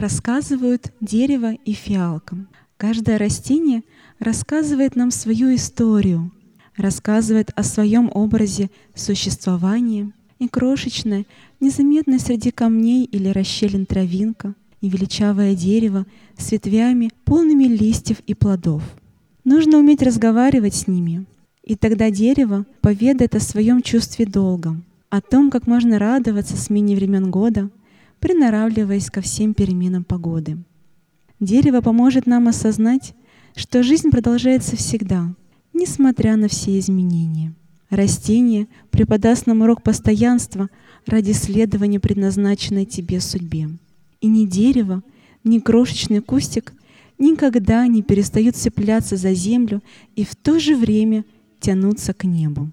Рассказывают дерево и фиалка. Каждое растение рассказывает нам свою историю, рассказывает о своем образе существования, и крошечная, незаметная среди камней или расщелин травинка, и величавое дерево с ветвями, полными листьев и плодов. Нужно уметь разговаривать с ними, и тогда дерево поведает о своем чувстве долга, о том, как можно радоваться смене времен года, приноравливаясь ко всем переменам погоды. Дерево поможет нам осознать, что жизнь продолжается всегда, несмотря на все изменения. Растение преподаст нам урок постоянства ради следования предназначенной тебе судьбе. И ни дерево, ни крошечный кустик никогда не перестают цепляться за землю и в то же время тянуться к небу.